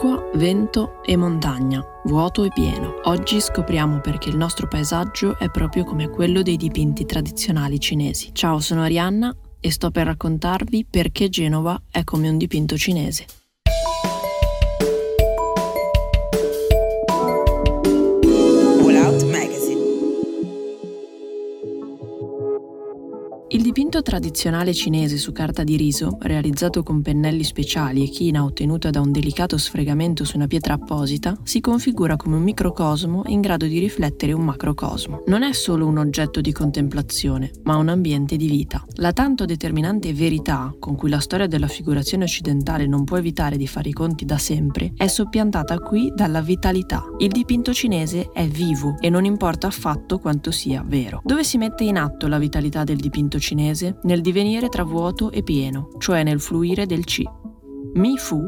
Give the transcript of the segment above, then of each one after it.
Acqua, vento e montagna, vuoto e pieno. Oggi scopriamo perché il nostro paesaggio è proprio come quello dei dipinti tradizionali cinesi. Ciao, sono Arianna e sto per raccontarvi perché Genova è come un dipinto cinese. Il dipinto tradizionale cinese su carta di riso, realizzato con pennelli speciali e china ottenuta da un delicato sfregamento su una pietra apposita, si configura come un microcosmo in grado di riflettere un macrocosmo. Non è solo un oggetto di contemplazione, ma un ambiente di vita. La tanto determinante verità, con cui la storia della figurazione occidentale non può evitare di fare i conti da sempre, è soppiantata qui dalla vitalità. Il dipinto cinese è vivo e non importa affatto quanto sia vero. Dove si mette in atto la vitalità del dipinto cinese nel divenire tra vuoto e pieno, cioè nel fluire del Qi. Mi Fu,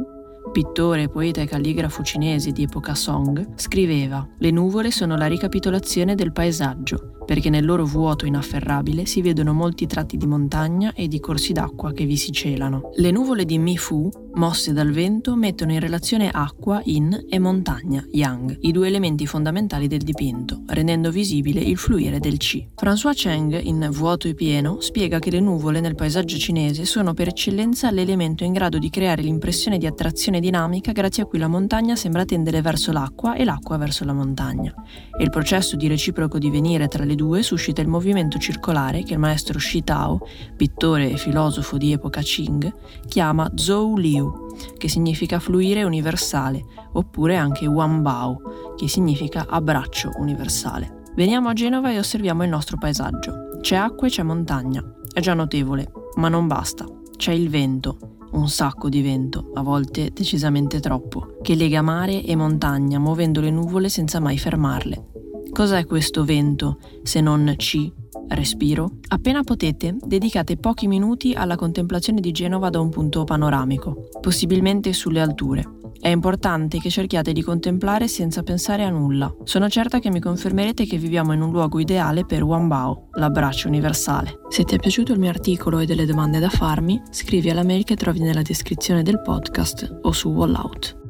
pittore, poeta e calligrafo cinese di epoca Song, scriveva: Le nuvole sono la ricapitolazione del paesaggio, perché nel loro vuoto inafferrabile si vedono molti tratti di montagna e di corsi d'acqua che vi si celano. Le nuvole di Mifu, mosse dal vento, mettono in relazione acqua, yin, e montagna, yang, i due elementi fondamentali del dipinto, rendendo visibile il fluire del Qi. François Cheng, in Vuoto e pieno, spiega che le nuvole nel paesaggio cinese sono per eccellenza l'elemento in grado di creare l'impressione di attrazione dinamica grazie a cui la montagna sembra tendere verso l'acqua e l'acqua verso la montagna. E il processo di reciproco divenire tra le le due suscita il movimento circolare che il maestro Shi Tao, pittore e filosofo di epoca Qing, chiama Zhou Liu, che significa fluire universale, oppure anche Wan Bao, che significa abbraccio universale. Veniamo a Genova e osserviamo il nostro paesaggio. C'è acqua e c'è montagna. È già notevole, ma non basta. C'è il vento, un sacco di vento, a volte decisamente troppo, che lega mare e montagna muovendo le nuvole senza mai fermarle. Cos'è questo vento se non C, respiro? Appena potete, dedicate pochi minuti alla contemplazione di Genova da un punto panoramico, possibilmente sulle alture. È importante che cerchiate di contemplare senza pensare a nulla. Sono certa che mi confermerete che viviamo in un luogo ideale per Wambao, l'abbraccio universale. Se ti è piaciuto il mio articolo e delle domande da farmi, scrivi alla mail che trovi nella descrizione del podcast o su Wallout.